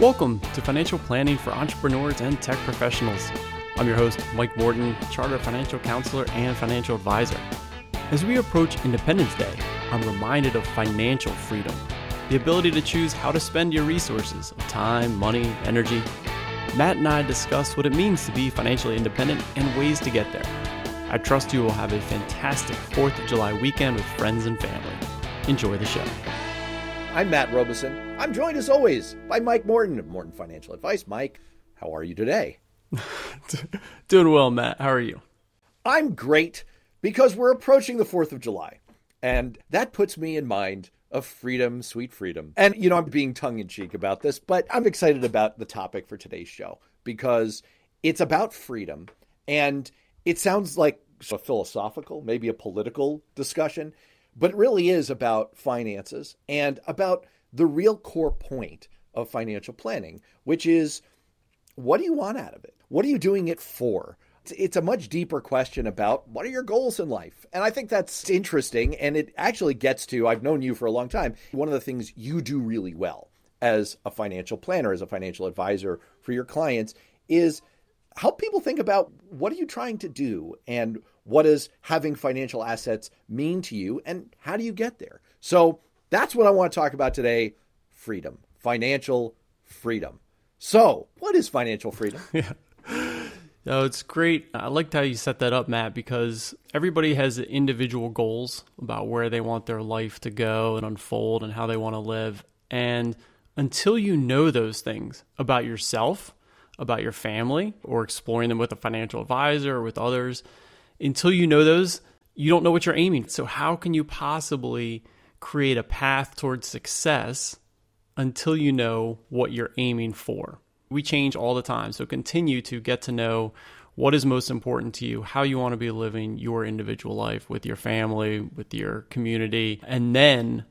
Welcome to Financial Planning for Entrepreneurs and Tech Professionals. I'm your host, Mike Morton, Chartered Financial Counselor and Financial Advisor. As we approach Independence Day, I'm reminded of financial freedom the ability to choose how to spend your resources of time, money, energy. Matt and I discuss what it means to be financially independent and ways to get there. I trust you will have a fantastic 4th of July weekend with friends and family. Enjoy the show. I'm Matt Robison. I'm joined as always by Mike Morton of Morton Financial Advice. Mike, how are you today? Doing well, Matt. How are you? I'm great because we're approaching the 4th of July. And that puts me in mind of freedom, sweet freedom. And, you know, I'm being tongue in cheek about this, but I'm excited about the topic for today's show because it's about freedom. And it sounds like a philosophical, maybe a political discussion, but it really is about finances and about the real core point of financial planning, which is what do you want out of it? What are you doing it for? It's a much deeper question about what are your goals in life? And I think that's interesting. And it actually gets to, I've known you for a long time. One of the things you do really well as a financial planner, as a financial advisor for your clients is help people think about what are you trying to do and what does having financial assets mean to you and how do you get there? So that's what I want to talk about today freedom, financial freedom. So, what is financial freedom? yeah. No, it's great. I liked how you set that up, Matt, because everybody has individual goals about where they want their life to go and unfold and how they want to live. And until you know those things about yourself, about your family, or exploring them with a financial advisor or with others, until you know those, you don't know what you're aiming. So, how can you possibly create a path towards success until you know what you're aiming for? We change all the time. So, continue to get to know what is most important to you, how you want to be living your individual life with your family, with your community, and then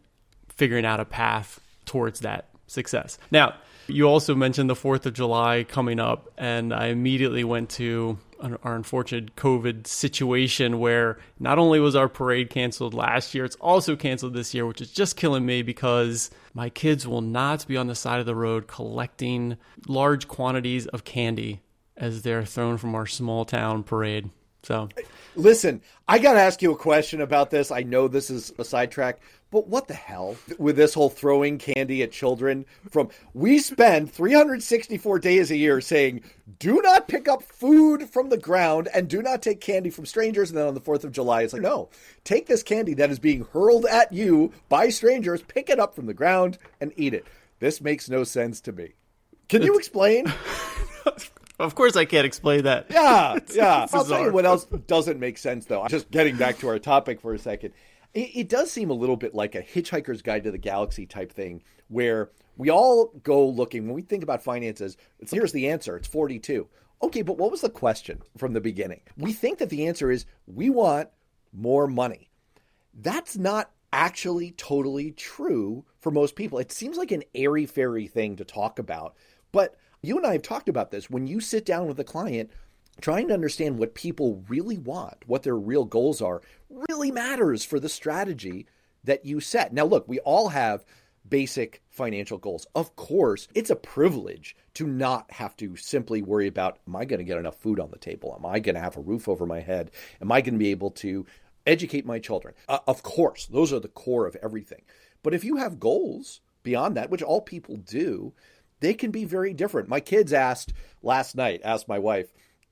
figuring out a path towards that success. Now, you also mentioned the 4th of July coming up, and I immediately went to our unfortunate COVID situation where not only was our parade canceled last year, it's also canceled this year, which is just killing me because my kids will not be on the side of the road collecting large quantities of candy as they're thrown from our small town parade. So, listen, I got to ask you a question about this. I know this is a sidetrack, but what the hell with this whole throwing candy at children? From we spend 364 days a year saying, do not pick up food from the ground and do not take candy from strangers. And then on the 4th of July, it's like, no, take this candy that is being hurled at you by strangers, pick it up from the ground and eat it. This makes no sense to me. Can you explain? Of course, I can't explain that. Yeah, yeah. I'll tell you what else doesn't make sense, though. Just getting back to our topic for a second it, it does seem a little bit like a Hitchhiker's Guide to the Galaxy type thing, where we all go looking when we think about finances. It's here's the answer. It's 42. Okay, but what was the question from the beginning? We think that the answer is we want more money. That's not actually totally true for most people. It seems like an airy fairy thing to talk about, but you and I have talked about this. When you sit down with a client, trying to understand what people really want, what their real goals are, really matters for the strategy that you set. Now, look, we all have basic financial goals. Of course, it's a privilege to not have to simply worry about am I going to get enough food on the table? Am I going to have a roof over my head? Am I going to be able to educate my children? Uh, of course, those are the core of everything. But if you have goals beyond that, which all people do, they can be very different. My kids asked last night, asked my wife,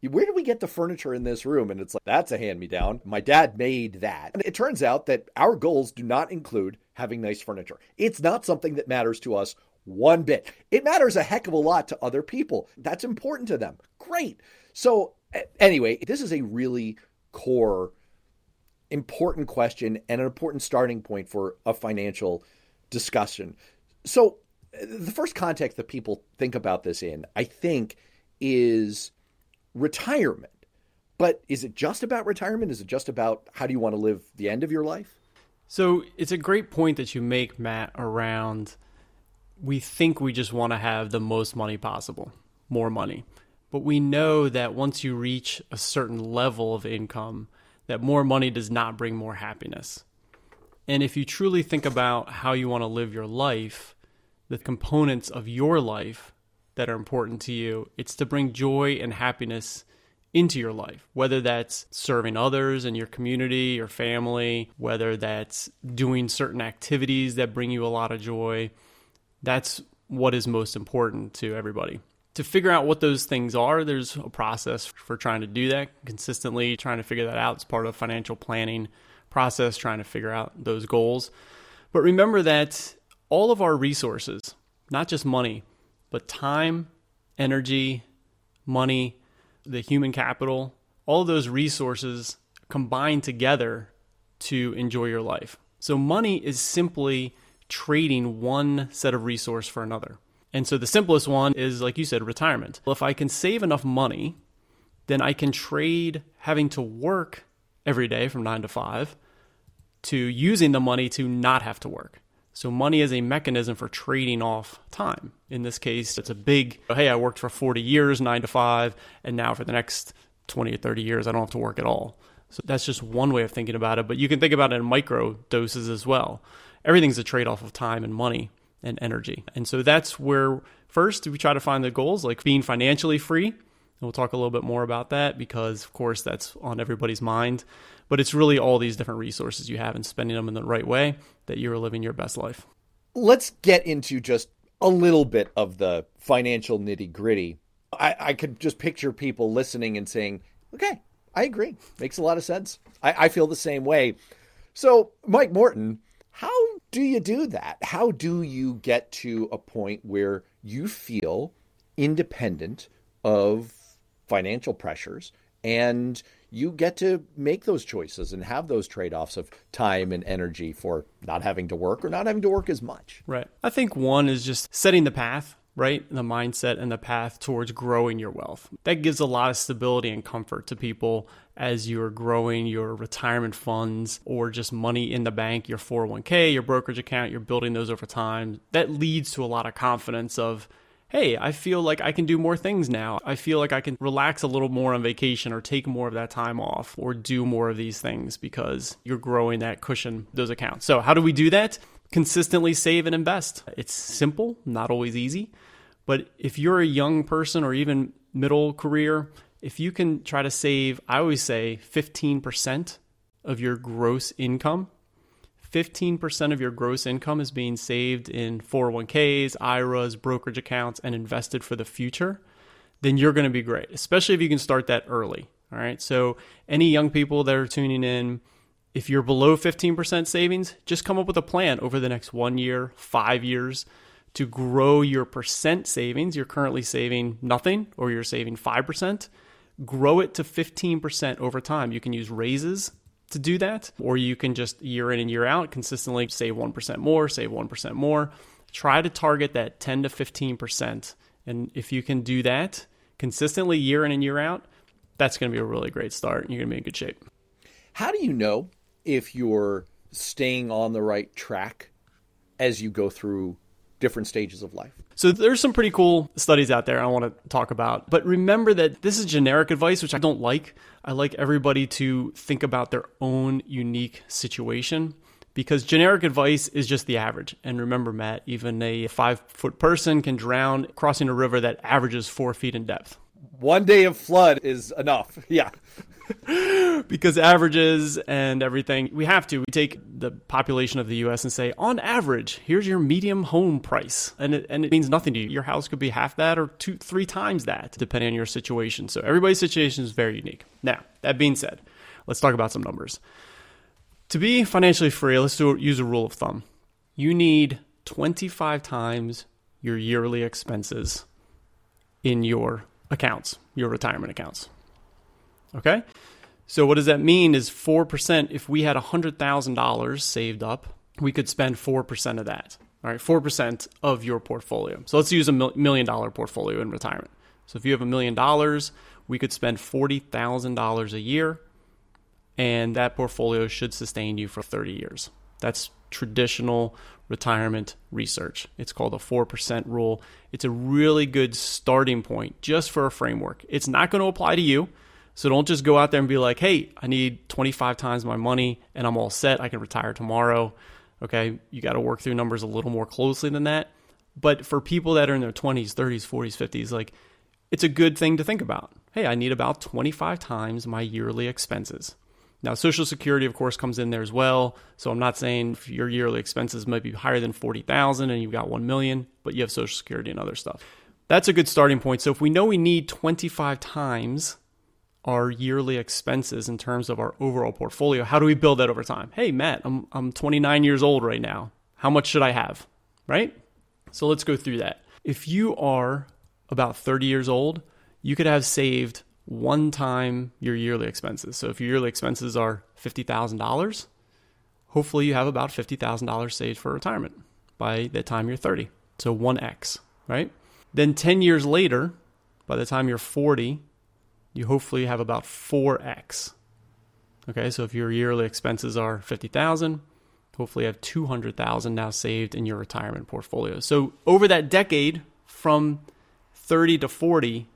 where did we get the furniture in this room? And it's like, that's a hand me down. My dad made that. And it turns out that our goals do not include having nice furniture. It's not something that matters to us one bit. It matters a heck of a lot to other people. That's important to them. Great. So, anyway, this is a really core, important question and an important starting point for a financial discussion. So, the first context that people think about this in, I think, is retirement. But is it just about retirement? Is it just about how do you want to live the end of your life? So it's a great point that you make, Matt, around we think we just want to have the most money possible, more money. But we know that once you reach a certain level of income, that more money does not bring more happiness. And if you truly think about how you want to live your life, the components of your life that are important to you. It's to bring joy and happiness into your life, whether that's serving others in your community, your family, whether that's doing certain activities that bring you a lot of joy. That's what is most important to everybody. To figure out what those things are, there's a process for trying to do that consistently, trying to figure that out. It's part of financial planning process, trying to figure out those goals. But remember that all of our resources, not just money, but time, energy, money, the human capital, all those resources combine together to enjoy your life. So money is simply trading one set of resource for another. And so the simplest one is like you said retirement. Well, if I can save enough money, then I can trade having to work every day from 9 to 5 to using the money to not have to work. So money is a mechanism for trading off time. In this case, it's a big, hey, I worked for 40 years, nine to five, and now for the next 20 or 30 years, I don't have to work at all. So that's just one way of thinking about it. But you can think about it in micro doses as well. Everything's a trade off of time and money and energy. And so that's where first we try to find the goals, like being financially free. And we'll talk a little bit more about that because, of course, that's on everybody's mind. But it's really all these different resources you have and spending them in the right way that you're living your best life. Let's get into just a little bit of the financial nitty gritty. I, I, could just picture people listening and saying, okay, I agree. Makes a lot of sense. I, I feel the same way. So, Mike Morton, how do you do that? How do you get to a point where you feel independent of financial pressures and you get to make those choices and have those trade-offs of time and energy for not having to work or not having to work as much. Right. I think one is just setting the path right? The mindset and the path towards growing your wealth. That gives a lot of stability and comfort to people as you're growing your retirement funds or just money in the bank, your 401k, your brokerage account, you're building those over time. That leads to a lot of confidence of hey, I feel like I can do more things now. I feel like I can relax a little more on vacation or take more of that time off or do more of these things because you're growing that cushion, those accounts. So, how do we do that? Consistently save and invest. It's simple, not always easy. But if you're a young person or even middle career, if you can try to save, I always say 15% of your gross income 15% of your gross income is being saved in 401ks, IRAs, brokerage accounts, and invested for the future, then you're going to be great, especially if you can start that early. All right. So, any young people that are tuning in, if you're below 15% savings, just come up with a plan over the next one year, five years to grow your percent savings. You're currently saving nothing or you're saving 5%. Grow it to 15% over time. You can use raises to do that, or you can just year in and year out consistently save 1% more, save 1% more. Try to target that 10 to 15%. And if you can do that consistently year in and year out, that's going to be a really great start. And you're going to be in good shape. How do you know if you're staying on the right track as you go through different stages of life? So there's some pretty cool studies out there I want to talk about. But remember that this is generic advice, which I don't like. I like everybody to think about their own unique situation because generic advice is just the average. And remember, Matt, even a five foot person can drown crossing a river that averages four feet in depth. One day of flood is enough. Yeah. because averages and everything, we have to. We take the population of the US and say, on average, here's your medium home price. And it, and it means nothing to you. Your house could be half that or two, three times that, depending on your situation. So everybody's situation is very unique. Now, that being said, let's talk about some numbers. To be financially free, let's do, use a rule of thumb. You need 25 times your yearly expenses in your accounts, your retirement accounts. Okay? So what does that mean is 4% if we had $100,000 saved up, we could spend 4% of that. All right, 4% of your portfolio. So let's use a million dollar portfolio in retirement. So if you have a million dollars, we could spend $40,000 a year and that portfolio should sustain you for 30 years. That's traditional retirement research. It's called the 4% rule. It's a really good starting point just for a framework. It's not going to apply to you. So don't just go out there and be like, hey, I need 25 times my money and I'm all set. I can retire tomorrow. Okay. You got to work through numbers a little more closely than that. But for people that are in their 20s, 30s, 40s, 50s, like it's a good thing to think about. Hey, I need about 25 times my yearly expenses. Now, Social Security, of course, comes in there as well. So I'm not saying your yearly expenses might be higher than 40,000 and you've got 1 million, but you have Social Security and other stuff. That's a good starting point. So if we know we need 25 times our yearly expenses in terms of our overall portfolio, how do we build that over time? Hey, Matt, I'm, I'm 29 years old right now. How much should I have? Right? So let's go through that. If you are about 30 years old, you could have saved one time your yearly expenses. So if your yearly expenses are $50,000, hopefully you have about $50,000 saved for retirement by the time you're 30. So 1x, right? Then 10 years later, by the time you're 40, you hopefully have about 4x. Okay, so if your yearly expenses are 50,000, hopefully you have 200,000 now saved in your retirement portfolio. So over that decade from 30 to 40,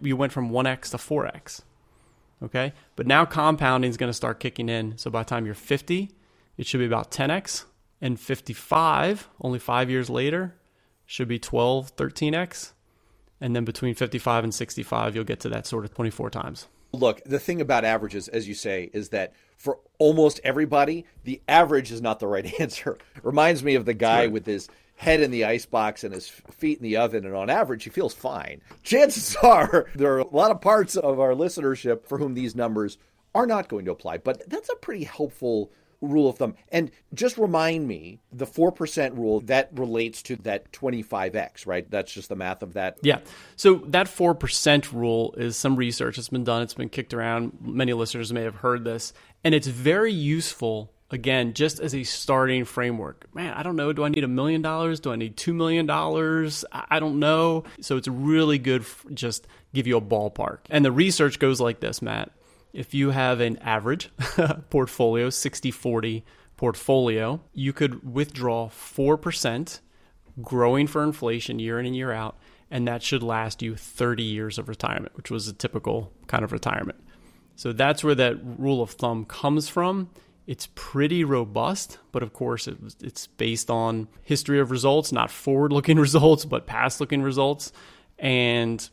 you went from 1x to 4x. Okay? But now compounding is going to start kicking in. So by the time you're 50, it should be about 10x and 55, only 5 years later, should be 12, 13x. And then between 55 and 65, you'll get to that sort of 24 times. Look, the thing about averages, as you say, is that for almost everybody, the average is not the right answer. Reminds me of the guy right. with his head in the icebox and his feet in the oven, and on average, he feels fine. Chances are there are a lot of parts of our listenership for whom these numbers are not going to apply, but that's a pretty helpful rule of thumb. And just remind me the 4% rule that relates to that 25x, right? That's just the math of that. Yeah. So that 4% rule is some research that's been done, it's been kicked around. Many listeners may have heard this, and it's very useful. Again, just as a starting framework, man, I don't know. Do I need a million dollars? Do I need two million dollars? I don't know. So it's really good. Just give you a ballpark. And the research goes like this, Matt if you have an average portfolio, 60 40 portfolio, you could withdraw 4% growing for inflation year in and year out, and that should last you 30 years of retirement, which was a typical kind of retirement. So that's where that rule of thumb comes from. It's pretty robust, but of course, it, it's based on history of results, not forward looking results, but past looking results. And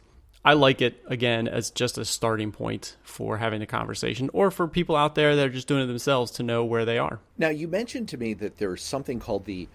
I like it again as just a starting point for having a conversation or for people out there that are just doing it themselves to know where they are. Now, you mentioned to me that there's something called the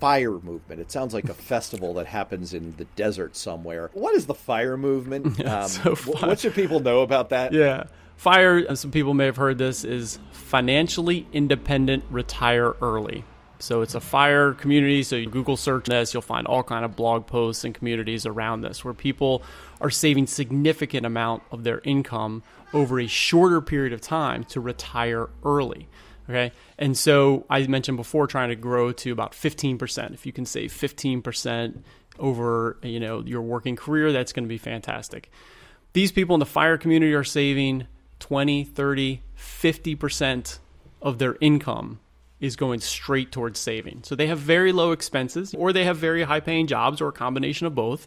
fire movement. It sounds like a festival that happens in the desert somewhere. What is the fire movement? Yeah, um, so. What should people know about that? Yeah. Fire, and some people may have heard this, is financially independent, retire early. So it's a fire community. So you Google search this, you'll find all kind of blog posts and communities around this where people are saving significant amount of their income over a shorter period of time to retire early. Okay. And so I mentioned before trying to grow to about 15%. If you can save 15% over, you know, your working career, that's going to be fantastic. These people in the fire community are saving 20, 30, 50% of their income is going straight towards saving. So they have very low expenses or they have very high paying jobs or a combination of both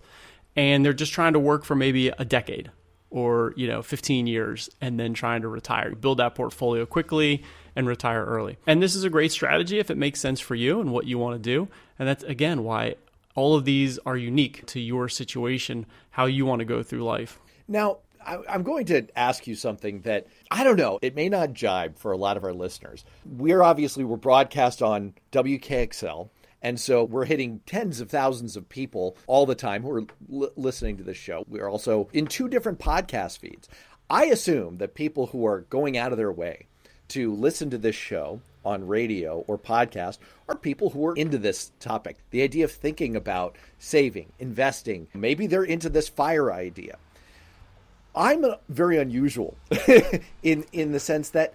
and they're just trying to work for maybe a decade or, you know, 15 years and then trying to retire. Build that portfolio quickly and retire early. And this is a great strategy if it makes sense for you and what you want to do. And that's again why all of these are unique to your situation, how you want to go through life. Now, I'm going to ask you something that I don't know. It may not jibe for a lot of our listeners. We're obviously we're broadcast on WKXL, and so we're hitting tens of thousands of people all the time who are l- listening to this show. We're also in two different podcast feeds. I assume that people who are going out of their way to listen to this show on radio or podcast are people who are into this topic. The idea of thinking about saving, investing, maybe they're into this fire idea. I'm very unusual in in the sense that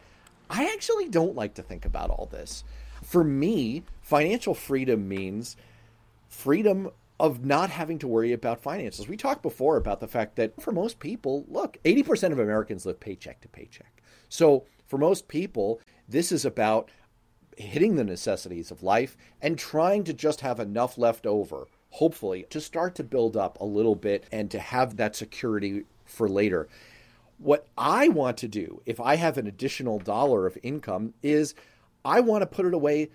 I actually don't like to think about all this. For me, financial freedom means freedom of not having to worry about finances. We talked before about the fact that for most people, look, 80% of Americans live paycheck to paycheck. So for most people, this is about hitting the necessities of life and trying to just have enough left over, hopefully, to start to build up a little bit and to have that security for later. What I want to do, if I have an additional dollar of income, is I want to put it away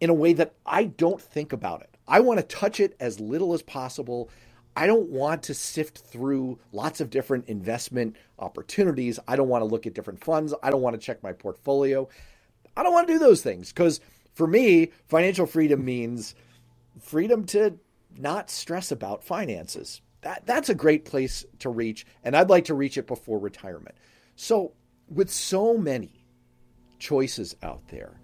in a way that I don't think about it. I want to touch it as little as possible. I don't want to sift through lots of different investment opportunities. I don't want to look at different funds. I don't want to check my portfolio. I don't want to do those things because for me, financial freedom means freedom to not stress about finances. That, that's a great place to reach, and I'd like to reach it before retirement. So, with so many choices out there,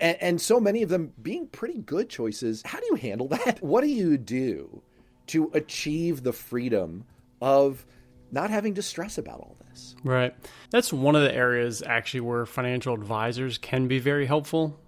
and, and so many of them being pretty good choices, how do you handle that? What do you do to achieve the freedom of not having to stress about all this? Right. That's one of the areas actually where financial advisors can be very helpful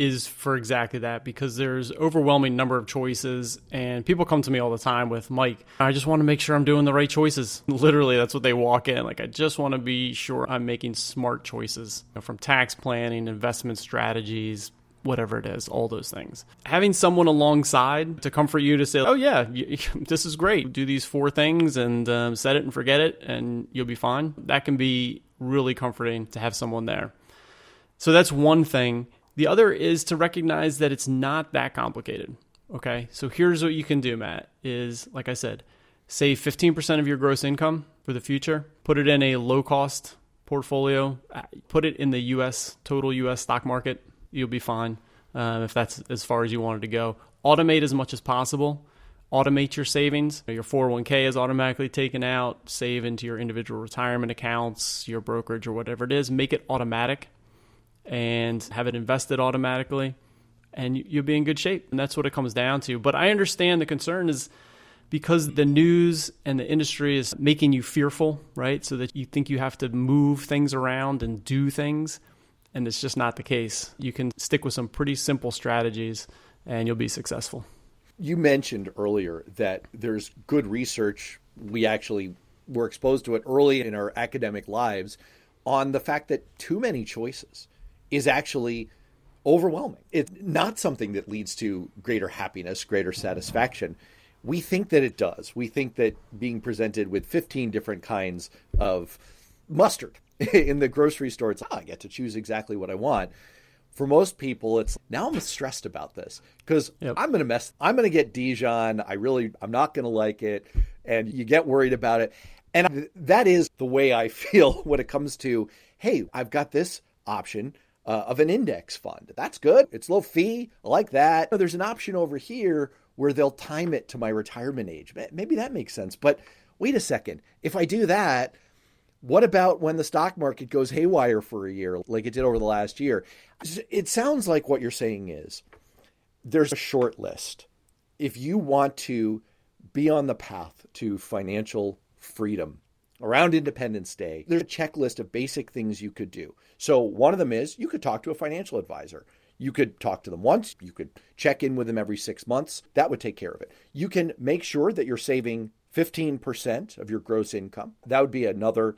is for exactly that because there's overwhelming number of choices and people come to me all the time with Mike I just want to make sure I'm doing the right choices literally that's what they walk in like I just want to be sure I'm making smart choices you know, from tax planning investment strategies whatever it is, all those things. Having someone alongside to comfort you to say, oh, yeah, this is great. Do these four things and um, set it and forget it, and you'll be fine. That can be really comforting to have someone there. So that's one thing. The other is to recognize that it's not that complicated. Okay. So here's what you can do, Matt, is like I said, save 15% of your gross income for the future, put it in a low cost portfolio, uh, put it in the US, total US stock market. You'll be fine uh, if that's as far as you wanted to go. Automate as much as possible. Automate your savings. Your 401k is automatically taken out. Save into your individual retirement accounts, your brokerage, or whatever it is. Make it automatic and have it invested automatically, and you'll be in good shape. And that's what it comes down to. But I understand the concern is because the news and the industry is making you fearful, right? So that you think you have to move things around and do things. And it's just not the case. You can stick with some pretty simple strategies and you'll be successful. You mentioned earlier that there's good research. We actually were exposed to it early in our academic lives on the fact that too many choices is actually overwhelming. It's not something that leads to greater happiness, greater satisfaction. We think that it does. We think that being presented with 15 different kinds of mustard in the grocery store, it's, oh, I get to choose exactly what I want. For most people, it's now I'm stressed about this because yep. I'm going to mess, I'm going to get Dijon. I really, I'm not going to like it. And you get worried about it. And that is the way I feel when it comes to, hey, I've got this option uh, of an index fund. That's good. It's low fee. I like that. There's an option over here where they'll time it to my retirement age. Maybe that makes sense. But wait a second. If I do that, what about when the stock market goes haywire for a year like it did over the last year? It sounds like what you're saying is there's a short list. If you want to be on the path to financial freedom, around Independence Day, there's a checklist of basic things you could do. So, one of them is you could talk to a financial advisor. You could talk to them once, you could check in with them every six months. That would take care of it. You can make sure that you're saving 15% of your gross income. That would be another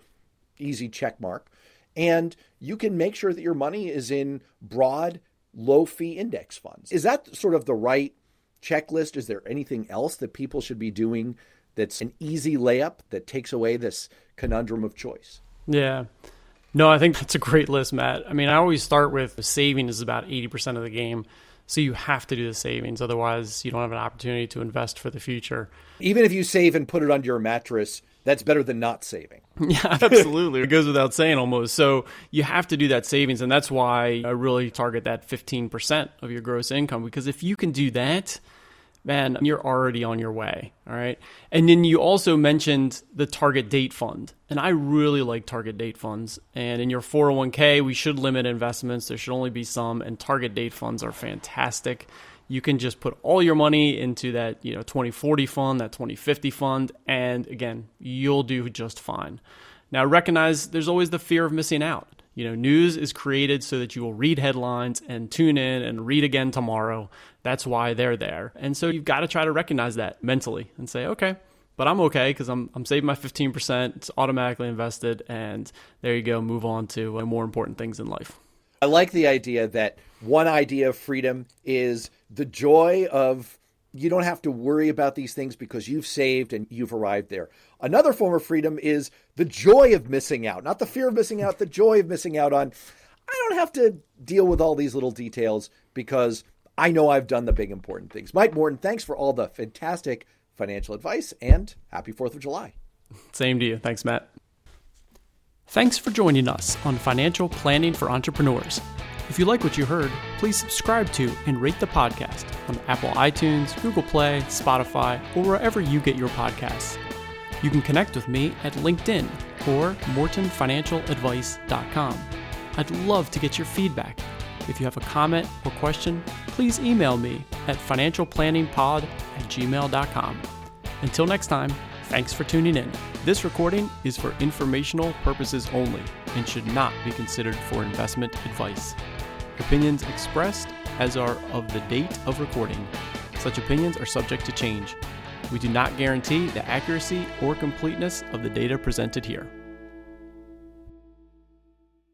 easy check mark. And you can make sure that your money is in broad, low fee index funds. Is that sort of the right checklist? Is there anything else that people should be doing that's an easy layup that takes away this conundrum of choice. Yeah. No, I think that's a great list, Matt. I mean, I always start with saving is about 80% of the game. So you have to do the savings. Otherwise, you don't have an opportunity to invest for the future. Even if you save and put it under your mattress, that's better than not saving. Yeah, absolutely. it goes without saying almost. So you have to do that savings. And that's why I really target that 15% of your gross income. Because if you can do that, man, you're already on your way. All right. And then you also mentioned the target date fund. And I really like target date funds. And in your 401k, we should limit investments. There should only be some. And target date funds are fantastic. You can just put all your money into that, you know, 2040 fund, that 2050 fund. And again, you'll do just fine. Now, recognize there's always the fear of missing out. You know, news is created so that you will read headlines and tune in and read again tomorrow. That's why they're there. And so you've got to try to recognize that mentally and say, okay, but I'm okay because I'm, I'm saving my 15%. It's automatically invested. And there you go, move on to uh, more important things in life. I like the idea that one idea of freedom is the joy of you don't have to worry about these things because you've saved and you've arrived there. Another form of freedom is the joy of missing out, not the fear of missing out, the joy of missing out on. I don't have to deal with all these little details because I know I've done the big important things. Mike Morton, thanks for all the fantastic financial advice and happy 4th of July. Same to you. Thanks, Matt. Thanks for joining us on Financial Planning for Entrepreneurs. If you like what you heard, please subscribe to and rate the podcast on Apple iTunes, Google Play, Spotify, or wherever you get your podcasts. You can connect with me at LinkedIn or mortonfinancialadvice.com. I'd love to get your feedback. If you have a comment or question, please email me at financialplanningpod at gmail.com. Until next time, thanks for tuning in. This recording is for informational purposes only and should not be considered for investment advice. Opinions expressed as are of the date of recording. Such opinions are subject to change. We do not guarantee the accuracy or completeness of the data presented here.